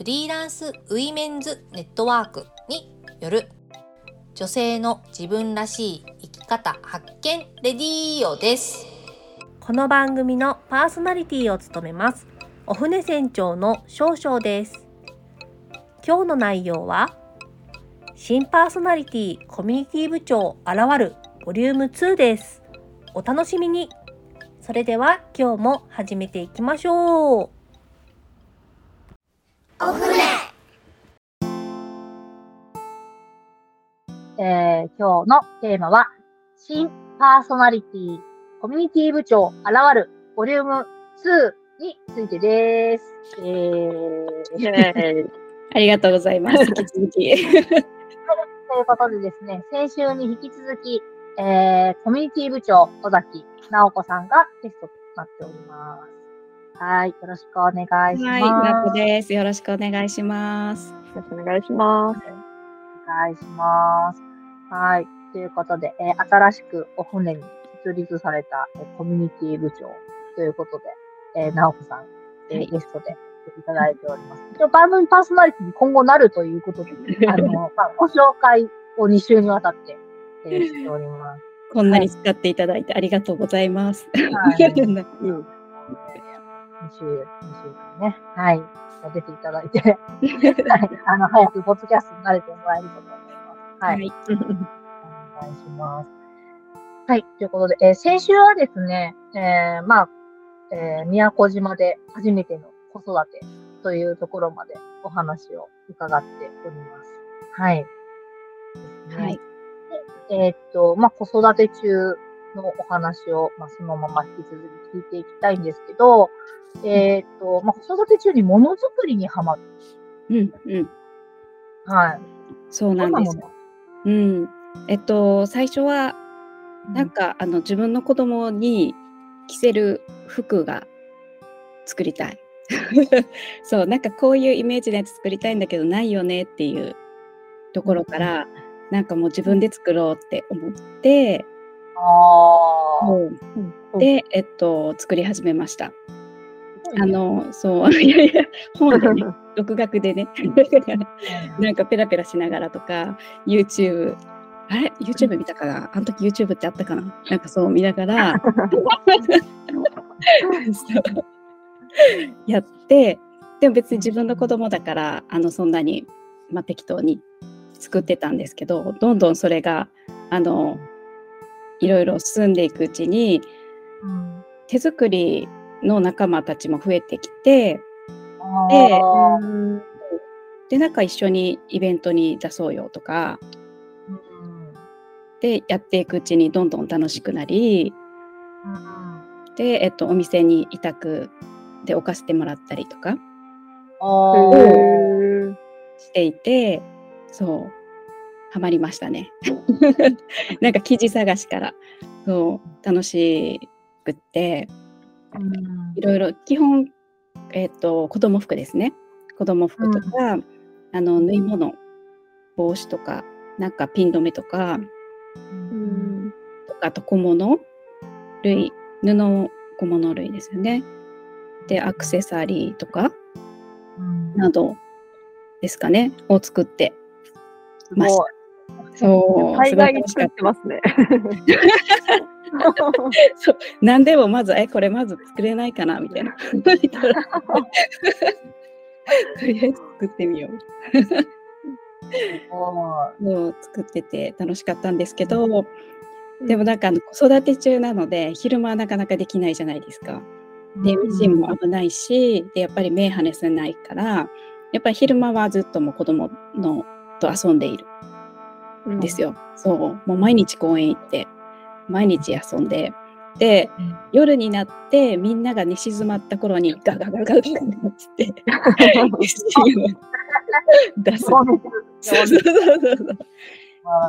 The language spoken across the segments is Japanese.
フリーランスウィメンズネットワークによる女性の自分らしい生き方発見レディーオです。この番組のパーソナリティを務めます。お船船長の少々です。今日の内容は新パーソナリティコミュニティ部長現るボリューム2です。お楽しみに。それでは今日も始めていきましょう。お船えー今日のテーマは、新パーソナリティコミュニティ部長現るボリューム2についてです。えー、ありがとうございます。引き続き。ということでですね、先週に引き続き、えー、コミュニティ部長、尾崎直子さんがゲストとなっております。はい、よろしくお願いします。はい、です。よろしくお願いします。よろしくお願いします。お願いします。はい。ということで、えー新しくお船に設立された、えーコミュニティ部長ということで、えー、直子さん、えーはいゲストで来ていただいております。一応番組パーソナリティに今後なるということで、あの、まあ、ご紹介を2週にわたって、えー しております。こんなに使っていただいてありがとうございます。はい。うん2週、2週間ね、はい、出ていただいて、はい、あの、早くポッドキャストに慣れてもらえると思います。はい。はい。お願いします。はい。ということで、えー先週はですね、えーまあ、えー宮古島で初めての子育てというところまでお話を伺っております。はい。はい。でえーっと、まあ、子育て中のお話を、まあ、そのまま引き続き聞いていきたいんですけど、えーっと、まあ、子育て中にものづくりにハマる。うん、うん。はい。そうなんですうん。えっと、最初は、なんか、あの、自分の子供に着せる服が作りたい。そう、なんかこういうイメージのやつ作りたいんだけど、ないよねっていうところから、なんかもう自分で作ろうって思って、で、えっと、作り始めました。あの、そう、いやいや、本でね、独学でね、なんかペラペラしながらとか、YouTube、あれ ?YouTube 見たかな？あの時 YouTube ってあったかな？なんかそう見ながら、やって、でも別に自分の子供だから、あの、そんなに、まあ、適当に作ってたんですけど、どんどんそれが、あの、いろいろ進んでいくうちに、うん手作りの仲間たちも増えてきて、あでー。で、なんか一緒にイベントに出そうよとか、うん。で、やっていくうちにどんどん楽しくなり、うんで、えっと、お店に委託で置かせてもらったりとかしていて、そう、ハマりましたね。なんか生地探しから、そう、楽しくって、うんいろいろ、基本、えっと、子供服ですね。子供服とか、あの、縫い物、帽子とか、なんかピン止めとか、うんとかあと小物類、布小物類ですよね。で、アクセサリーとかうんなどですかね、を作ってました。そう、大概に作ってますね。た。何でもまず、え、これまず作れないかなみたいな。とりあえず作ってみよう。もう作ってて楽しかったんですけど、でもなんかあの子育て中なので昼間はなかなかできないじゃないですか。でミシンも危ないしでやっぱり目離せないからやっぱり昼間はずっともう子供のと遊んでいるんですよ。そうもう毎日公園行って毎日遊んでで、うん夜になってみんなが寝静まった頃にガガガガガガって出す。そうそうそうそ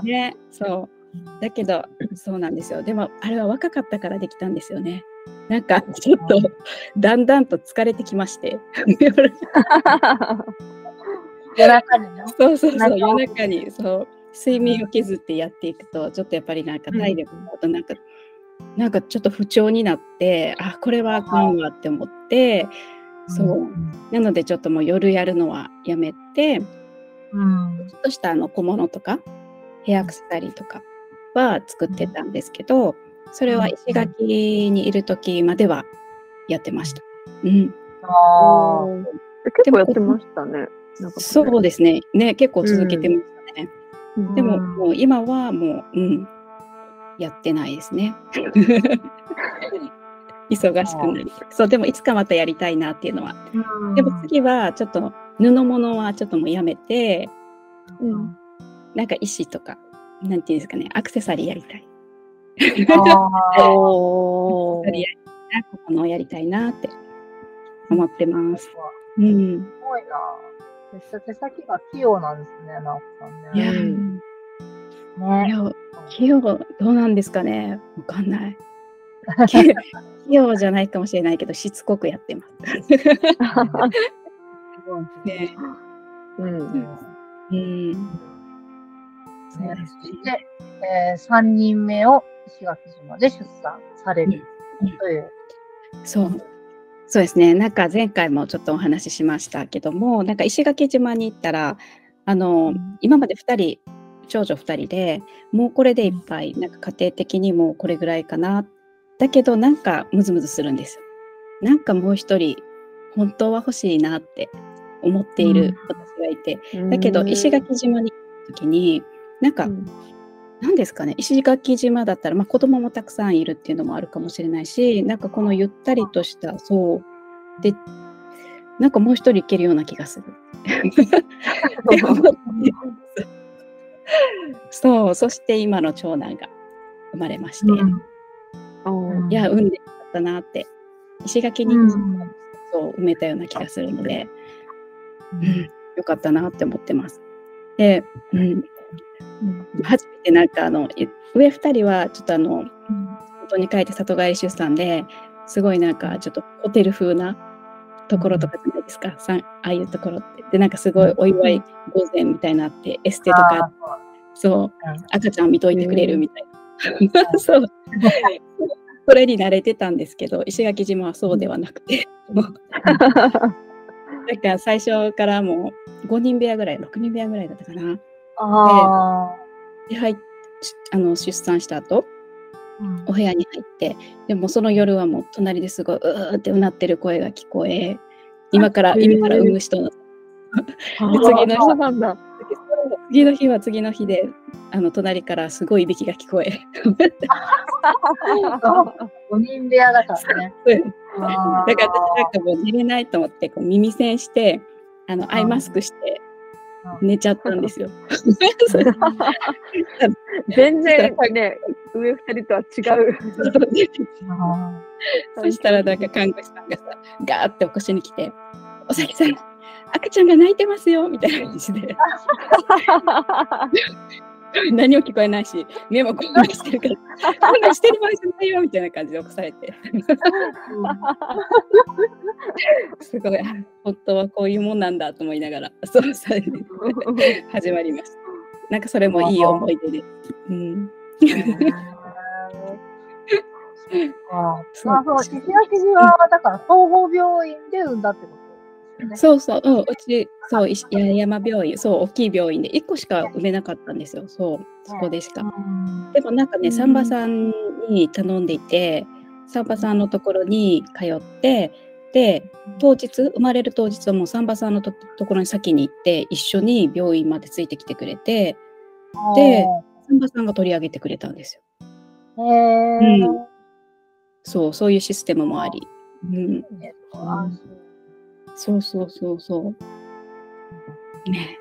うね、そう。だけど、そうなんですよ。でも、あれは若かったからできたんですよね。なんか、ちょっと、だんだんと疲れてきまして。夜中にね。そうそうそう、夜中に、そう、睡眠を削ってやっていくと、ちょっとやっぱりなんか体力のこと、なんか、なんかちょっと不調になって、あ、これはあかんわって思って、そう。なので、ちょっともう夜やるのはやめて、うん。ちょっとしたあの小物とかヘアアクセサリーとかは作ってたんですけど、それは石垣にいる時まではやってました。うん、あー結構やってましたね。なんかそうですね。ね、結構続けてましたね。うんでも、うんもう今はもう、うん、やってないですね。忙しくなり。そう、でもいつかまたやりたいなっていうのは。うんでも次はちょっと布物はちょっともうやめて、うんなんか石とか、なんていうんですかね、アクセサリーやりたい。ここのやりたいなって思ってます。うん。すごいな。手手先が器用なんですね、直子さんいや、ね。うんねいや器用、どうなんですかね？わかんない。器 器用じゃないかもしれないけど、しつこくやってます。うんうん。そえー、3人目を石垣島で出産されるという。そう。そうですね。なんか前回もちょっとお話ししましたけども、なんか石垣島に行ったら、あの、今まで2人、長女2人でもうこれでいっぱい、なんか家庭的にもこれぐらいかな。だけどなんかムズムズするんですよ。なんかもう一人、本当は欲しいなって思っている私がいて、だけど石垣島に行った時に、なんか、うん。なんですかね、石垣島だったら、まあ、子供もたくさんいるっていうのもあるかもしれないし、なんかこのゆったりとした、そう、で、なんかもう一人いけるような気がする。そう、そして今の長男が生まれまして、うん。いや、産ん。でよかったなって、石垣に、うん。そう埋めたような気がするので、うん、よかったなって思ってます。で、うん、初めてなんかあのい上2人はちょっとあの外に帰って里帰り出産ですごいなんかちょっとホテル風なところとかじゃないですか、さんああいうところって。でなんかすごいお祝い御前みたいなってエステとかそう。うん。赤ちゃん見といてくれるみたいな。そう。それに慣れてたんですけど石垣島はそうではなくて。もう。だから最初からもう5人部屋ぐらい6人部屋ぐらいだったかな。あで入っしあの出産した後ーお部屋に入ってでもその夜はもう隣ですごいうーってうなってる声が聞こえ今から今から産む人の。あ次の日そうなんだ。次の日は次の日であの隣からすごいいびきが聞こえ 5人部屋だからね。だから私なんかもう寝れないと思ってこう耳栓してあのアイマスクしてうん寝ちゃったんですよ。全然ね、上二人とは違う。あそしたらなんか看護師さんがさ、ガーって起こしに来て、おさきさん、赤ちゃんが泣いてますよみたいな感じで、何も聞こえないし、目もこんなしてるから、こんなしてる場合じゃないよみたいな感じで起こされて、すごい、あ本当はこういうもんなんだと思いながら、そうされて始まりました。なんかそれもいい思い出です。うん。あそ まあ、そう、石垣島はだから総合病院で産んだってこと。そうそう、うん、うち、そう、石八重山病院、そう、大きい病院で1個しか産めなかったんですよ。そう、そこでしか。うんでもなんかね、うんサンバさんに頼んでいて、サンバさんのところに通って、で、当日、生まれる当日はもうサンバさんのとところに先に行って、一緒に病院までついてきてくれて、でサンバさんが取り上げてくれたんですよ。へえ。うんそう、そういうシステムもあり。うん、そうそうそうそう。ね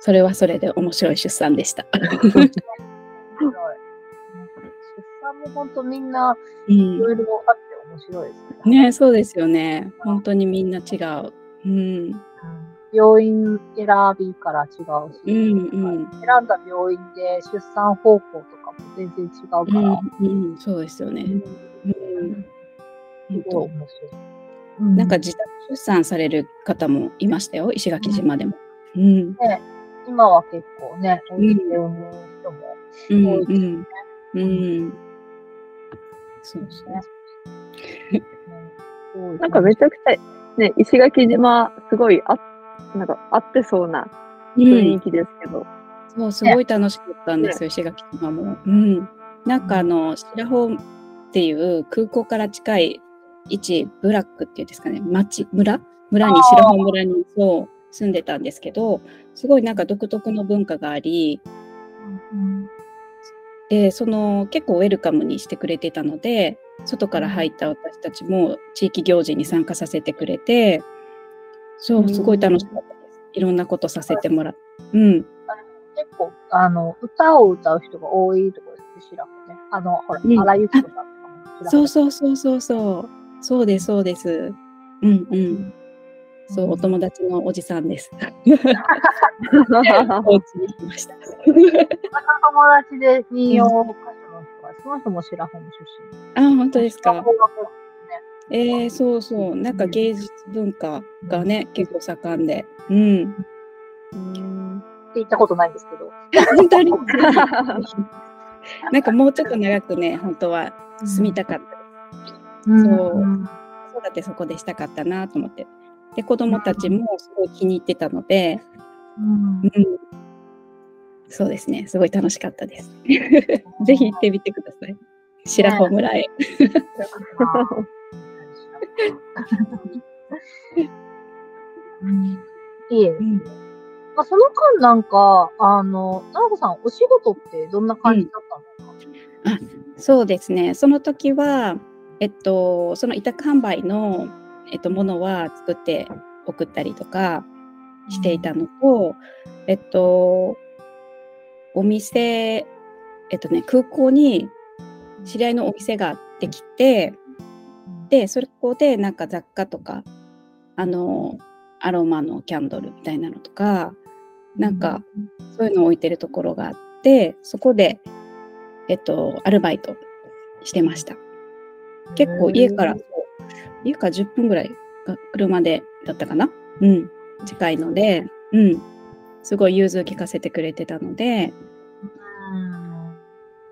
それはそれで面白い出産でした。出産も本当みんなうんいろいろあって面白いですね。ねそうですよね。本当にみんな違う。うん。病院選びから違うし、うんうん選んだ病院で出産方法とかも全然違うから、うんうん、そうですよね。うんすごい面白い。うなんか自宅出産される方もいましたよ、石垣島でも。うん。今は結構ね、お家で産む人もうん多いですね。うん。うん。そうそう。うんなんかめちゃくちゃ、ね、石垣島、すごいあ、なんか合ってそうな雰囲気ですけど。そう、すごい楽しかったんですよ、石垣島も。うん。なんかあの、白穂っていう空港から近い位置、ブラックっていうんですかね、町、村？村に、白穂村にそう住んでたんですけど、すごいなんか独特の文化があり、うんで、その結構ウェルカムにしてくれてたので、外から入った私たちも地域行事に参加させてくれて、そう、すごい楽しかったです。いろんなことさせてもらって。うん。結構、あの、歌を歌う人が多いところですね、白子ね。あの、ほら、うん荒井由紀子さんとかそうそうそうそうそう。そうです、そうです。うんうん。そう、お友達のおじさんです。お家に来ました。友達で民謡歌手の人が、その人も白穂の出身。あ、本当ですか。えー、そうそう。なんか芸術文化がね、結構盛んで。うん。うんって言ったことないんですけど。本当に？なんかもうちょっと長くね、本当は住みたかった。うんそううん子育てそこでしたかったなと思って。で、子供たちもすごい気に入ってたので、うんうん。そうですね。すごい楽しかったです。ぜひ行ってみてください。白穂村へ。うんいいえ。うんまあ、その間なんか、あの、直子さん、お仕事ってどんな感じだったんですか、そうですね。その時は、えっと、その委託販売の、えっと、ものは作って送ったりとかしていたのと、えっと、お店、えっとね、空港に知り合いのお店ができて、で、そこでなんか雑貨とか、あの、アロマのキャンドルみたいなのとか、なんか、そういうのを置いてるところがあって、そこで、えっと、アルバイトしてました。結構家から、家から10分ぐらいが車でだったかな？うん。近いので、うん。すごい融通聞かせてくれてたので、うん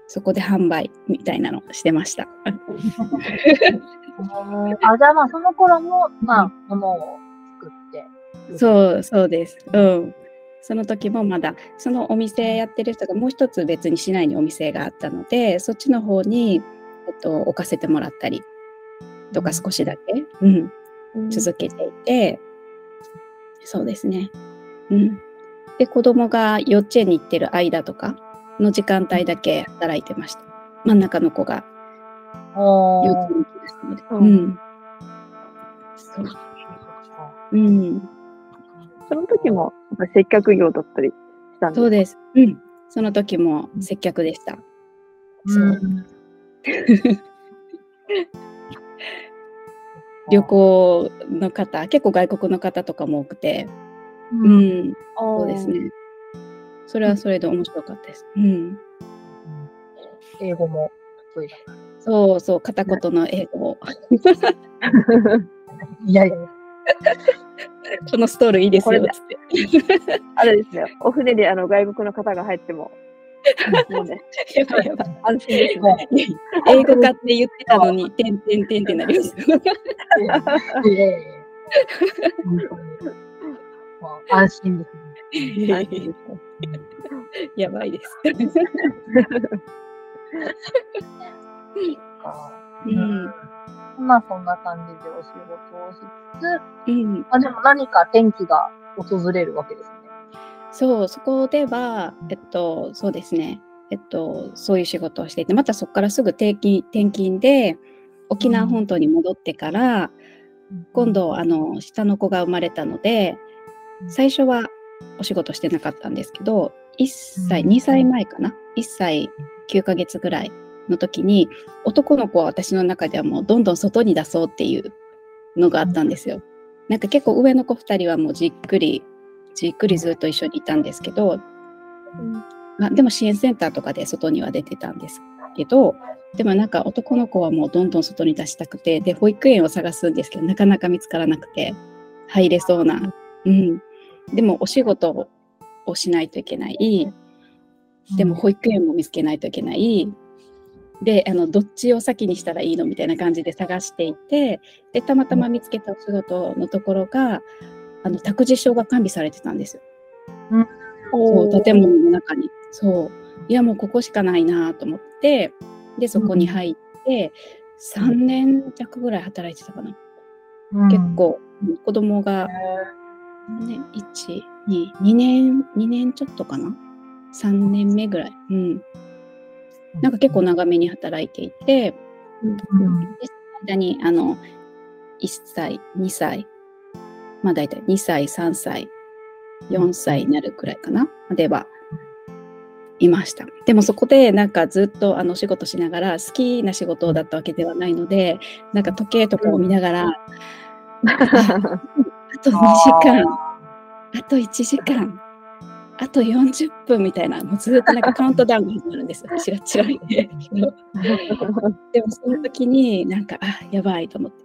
そこで販売みたいなのをしてました。あ、じゃあまあ、その頃も、まあ、ものを作って。そう、そうです。うん。その時もまだ、そのお店やってる人がもう一つ別に市内にお店があったので、そっちの方に、えっと、置かせてもらったりとか少しだけ、うん、続けていて、そうですね。うん。で、子供が幼稚園に行ってる間とかの時間帯だけ働いてました。真ん中の子が幼稚園に行きましたので。ううんん。そう。うん。その時も、接客業だったりしたんですそうです。うん。その時も接客でした。そううん 旅行の方、結構外国の方とかも多くて、ううんん、そそうです。ね。それはそれで面白かったです。うん。英語も得意。そうそう、片言の英語を。いやいや。このストールいいですよ、って。あれですね、お船であの外国の方が入っても、やばいやばい。安心ですね。英語かって言ってたのに、てんてんてんってなります。安心ですね。やばいです。うん。まあそんな感じでお仕事をしつつ、うん。まあでも何か転機が訪れるわけですね。そう、そこでは、えっと、そうですね。えっと、そういう仕事をしていて、またそこからすぐ転勤転勤で、沖縄本島に戻ってから、今度、あの、下の子が生まれたので、最初はお仕事してなかったんですけど、1歳、うん2歳前かな ?1 歳9ヶ月ぐらいの時に、男の子は私の中ではもうどんどん外に出そうっていうのがあったんですよ。なんか結構上の子2人はもうじっくりじっくりずっと一緒にいたんですけど、まあ、でも支援センターとかで外には出てたんですけどでもなんか男の子はもうどんどん外に出したくてで保育園を探すんですけどなかなか見つからなくて入れそうな、うん、でもお仕事をしないといけない。でも保育園も見つけないといけない。であのどっちを先にしたらいいのみたいな感じで探していてでたまたま見つけたお仕事のところがあの託児所が完備されてたんですよ。うん、そう建物の中に。そう。いやもうここしかないなと思ってでそこに入って、うん、3年弱ぐらい働いてたかな、うん、結構子供が、ね、122年2年ちょっとかな。3年目ぐらい。うん。なんか結構長めに働いていて、うん、でその間にあの1歳2歳まあ大体2歳3歳4歳になるくらいかなまではいました。でもそこでなんかずっとあの仕事しながら好きな仕事だったわけではないのでなんか時計とかを見ながら、あと2時間あと1時間あと40分みたいなもうずっとなんかカウントダウンが始まるんですよ私が違いで。でもその時になんかあやばいと思って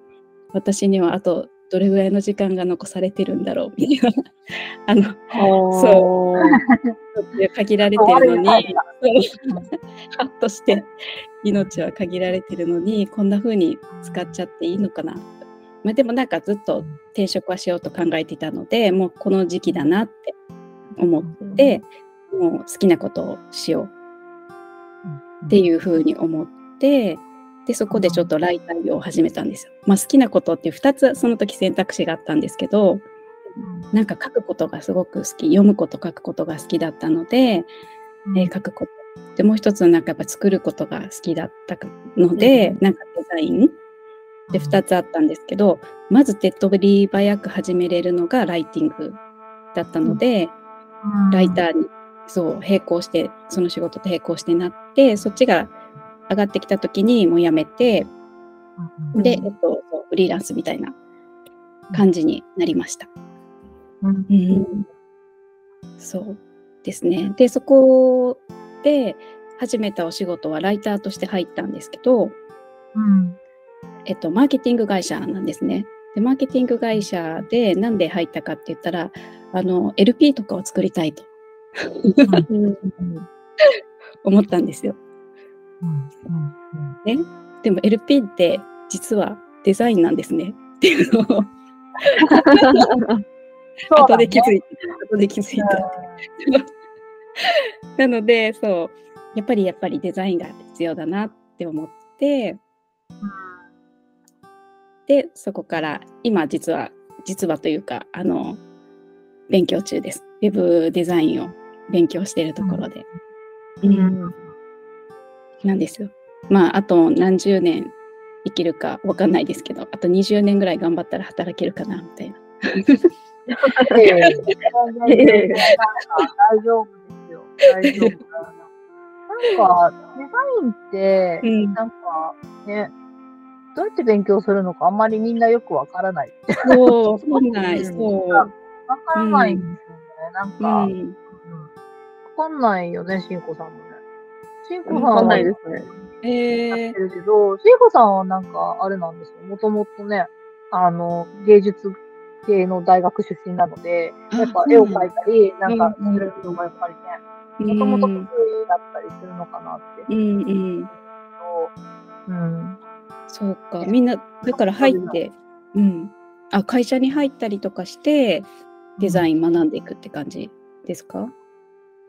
私にはあとどれぐらいの時間が残されてるんだろうみたいな。あのそう。限られてるのにハッとして命は限られてるのにこんな風に使っちゃっていいのかな。まあ、でもなんかずっと転職はしようと考えていたのでもうこの時期だなって思って、もう好きなことをしようっていう風に思ってでそこでちょっとライターを始めたんですよ。まあ、好きなことって2つその時選択肢があったんですけどなんか書くことがすごく好き読むこと書くことが好きだったので、えー、書くこと。でもう一つなんかやっぱ作ることが好きだったので、なんかデザイン。で2つあったんですけどまず手っ取り早く始めれるのがライティングだったので、ライターにそう並行してその仕事と並行してなってそっちが上がってきた時にもう辞めて、で、えっと、フリーランスみたいな感じになりました。うん、うん、そうですね。で、そこで始めたお仕事はライターとして入ったんですけど、うん、えっと、マーケティング会社なんですね。で、マーケティング会社でなんで入ったかって言ったら、あの、LP とかを作りたいと 思ったんですよ。ね、でも LP って実はデザインなんですね。っていうのを。後で気づいた。後で気づいた。なので、そう、やっぱりやっぱりデザインが必要だなって思って、で、そこから今実は、実はというか、あの、勉強中です。ウェブデザインを勉強しているところで。うん、うんなんですよ。まあ、あと何十年生きるかわかんないですけど、あと20年ぐらい頑張ったら働けるかな、みたいな。大丈夫ですよ。大丈夫。なんか、デザインって、なんかね、どうやって勉強するのかあんまりみんなよくわからない。そう、そうない、そう。わからないんですよね。なんか、わ、かんないよね、しんこさんもね。しんこさんはないですね。ええー。やってるけど、しんこさんはなんか、あれなんですよ。もともとね、あの、芸術系の大学出身なので、やっぱ絵を描いたり、なんかするのがやっぱりね、もともと得意だったりするのかなって。うんうん。うん。そうか。みんな、だから入って、うん。あ、会社に入ったりとかして、デザイン学んでいくって感じですか？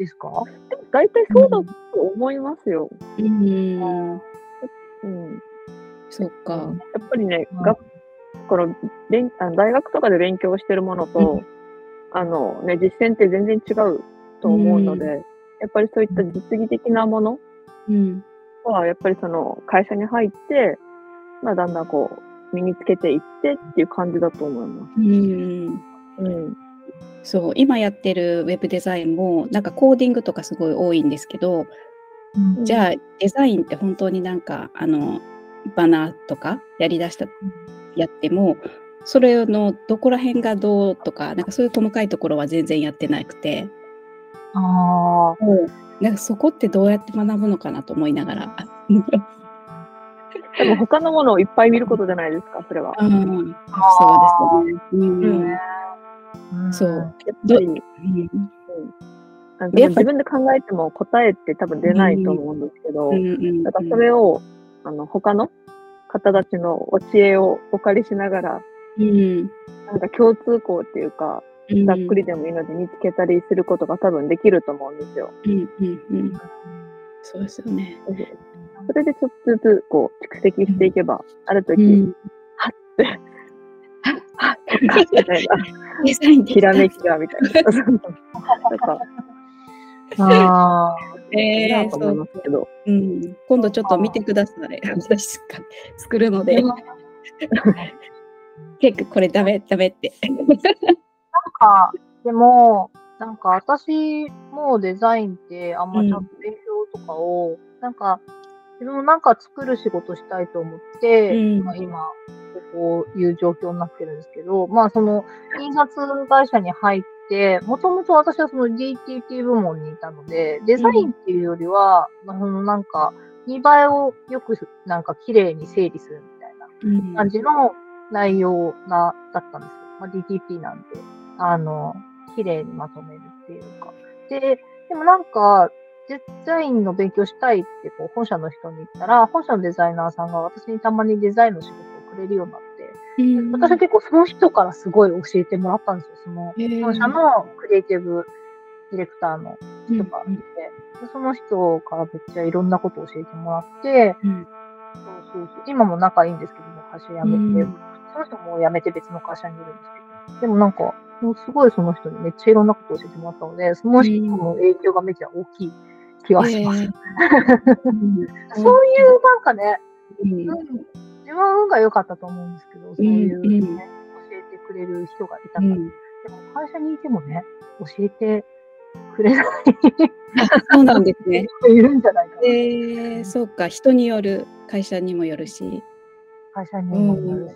ですか？でも大体そうだと思いますよ。うん。うん。そっか。やっぱりね、うん、学この勉あの大学とかで勉強してるものと、うん、あのね、実践って全然違うと思うので、うん、やっぱりそういった実技的なものは、やっぱりその会社に入って、まあ、だんだんこう、身につけていってっていう感じだと思います。うん。うんそう今やってるウェブデザインもなんかコーディングとかすごい多いんですけど、うん、じゃあデザインって本当になんかあのバナーとかやりだしたやってもそれのどこら辺がどうとか、なんかそういう細かいところは全然やってなくて、ああ。なんかそこってどうやって学ぶのかなと思いながら。でも他のものをいっぱい見ることじゃないですか、それは。うん、そうですね。うんうんそう。やっぱり、うん。自分で考えても答えって多分出ないと思うんですけど、だからそれを、あの、他の方たちのお知恵をお借りしながら、うん。なんか共通項っていうか、うん。ざっくりでもいいので見つけたりすることが多分できると思うんですよ。うんうんうん。そうですよね。それでちょっとずつこう蓄積していけば、ある時、うん。はっって、はっみたいな、デザインでひらめきがみたいな。なんか、あいいえー、なと思いそうますけど。うん、今度ちょっと見てください。私が作るので、結構これダメダメって。なんか、でも、なんか私もデザインってあんまちゃんと勉強とかを、なんか、自分もなんか作る仕事したいと思って、うんまあ今、こういう状況になってるんですけど、まあその、印刷会社に入って、もともと私はその DTT 部門にいたので、デザインっていうよりは、そのなんか、見栄えをよくなんか綺麗に整理するみたいなうん感じの内容な、だったんですよ。まあ、DTP なんで、あの、綺麗にまとめるっていうか。で、でもなんか、デザインの勉強したいって、こう、本社の人に言ったら、本社のデザイナーさんが私にたまにデザインの仕事をくれるようになって、うん。私は結構その人からすごい教えてもらったんですよ。その、本社のクリエイティブディレクターの人がいて、でその人からめっちゃいろんなことを教えてもらって、うん。そうそうそう。今も仲いいんですけども、会社辞めて、うん。その人も辞めて別の会社にいるんですけど、でもなんか、もうすごいその人にめっちゃいろんなことを教えてもらったので、その人の影響がめっちゃ大きい気がします。へー。そういうなんかね、うん。うん、自分が良かったと思うんですけど、そういう、ねうんうん教えてくれる人がいたから、うんでも会社にいてもね、教えてくれない そうなんですね。人いるんじゃないかな。えー、そうか、人による、会社にもよるし。会社にもよるし、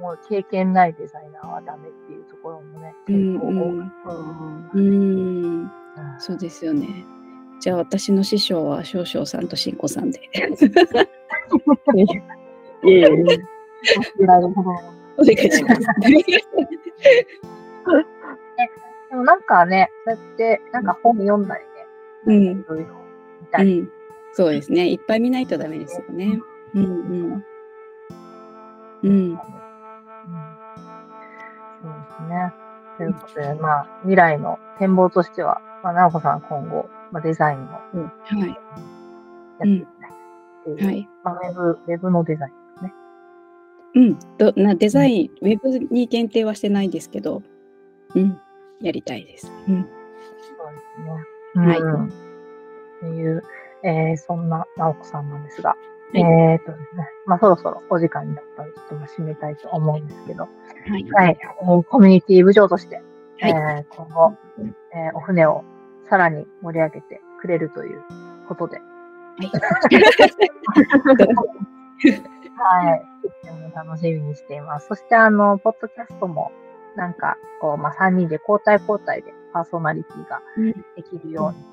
もう経験ないデザイナーはダメっていうところもね、うん結構多うん、そうですよね。じゃあ私の師匠は少々さんとしんこさんで。いえいえ。なるほど。お願いします。でもなんかね、そうやって、なんか本読んだりね、うん、そういうの見たり、うん、そうですね。いっぱい見ないとダメですよね。うん。うん。うん。うん。そうですね。ということで、まあ、未来の展望としては、まあ、直子さん。今後、まあ、デザインをはい。やっていきたいはい。まあ、ウェブ、ウェブのデザイン。うん。どなデザイン、ウェブに限定はしてないですけど、うん。やりたいです。うん。そうですね。はいうん。っていう、えー、そんな直子さんなんですが、いえーとですね、まあそろそろお時間になったので、ちょっとまあ締めたいと思うんですけど、はい。はい、えーコミュニティ部長として、はいえー今後、えーお船をさらに盛り上げてくれるということで、はい。と 楽しみにしています。そして、あの、ポッドキャストも、なんか、こう、まあ、3人で交代交代でパーソナリティがうんできるように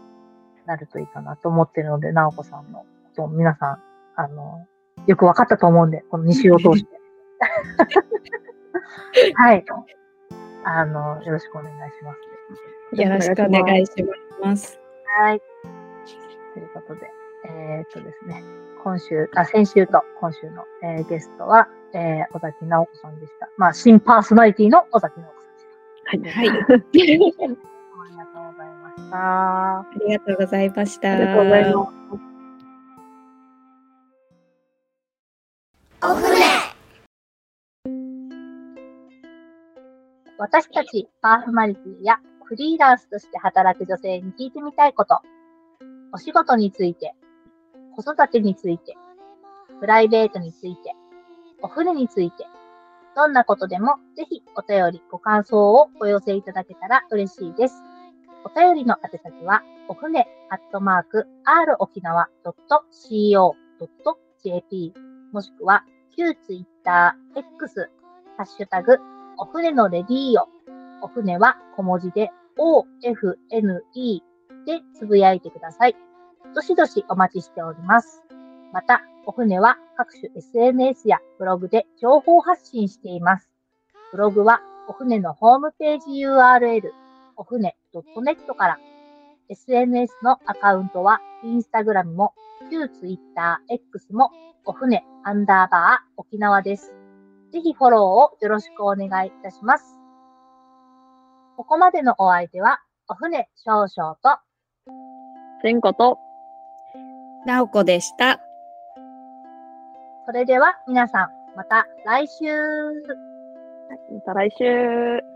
なるといいかなと思ってるので、直子さんのことを皆さん、あの、よくわかったと思うんで、この2週を通して。はい。あの、よろしくお願いします。よろしくお願いします。はい。ということで、えーっとですね、今週、あ、先週と今週の、えーゲストは、えー、尾崎直子さんでした。まあ、新パーソナリティの尾崎直子さんでした。はい。ありがとうございました。ありがとうございました。ありがとうございます。私たちパーソナリティやフリーランスとして働く女性に聞いてみたいこと、お仕事について、子育てについて、プライベートについて、お船について、どんなことでもぜひお便り、ご感想をお寄せいただけたら嬉しいです。お便りの宛先は、お船アットマーク r 沖縄 .co.jp もしくは旧ツイッター X ハッシュタグ、お船のレディーオ。お船は小文字で OFNE でつぶやいてください。どしどしお待ちしております。また、お船は各種 SNS やブログで情報発信しています。ブログはお船のホームページ URL、お船 .net から、SNS のアカウントは、インスタグラムも、旧ツイッター X も、お船アンダーバー沖縄です。ぜひフォローをよろしくお願いいたします。ここまでのお相手は、お船少々と、千子と、なおこでした。それでは皆さん、また来週また来週。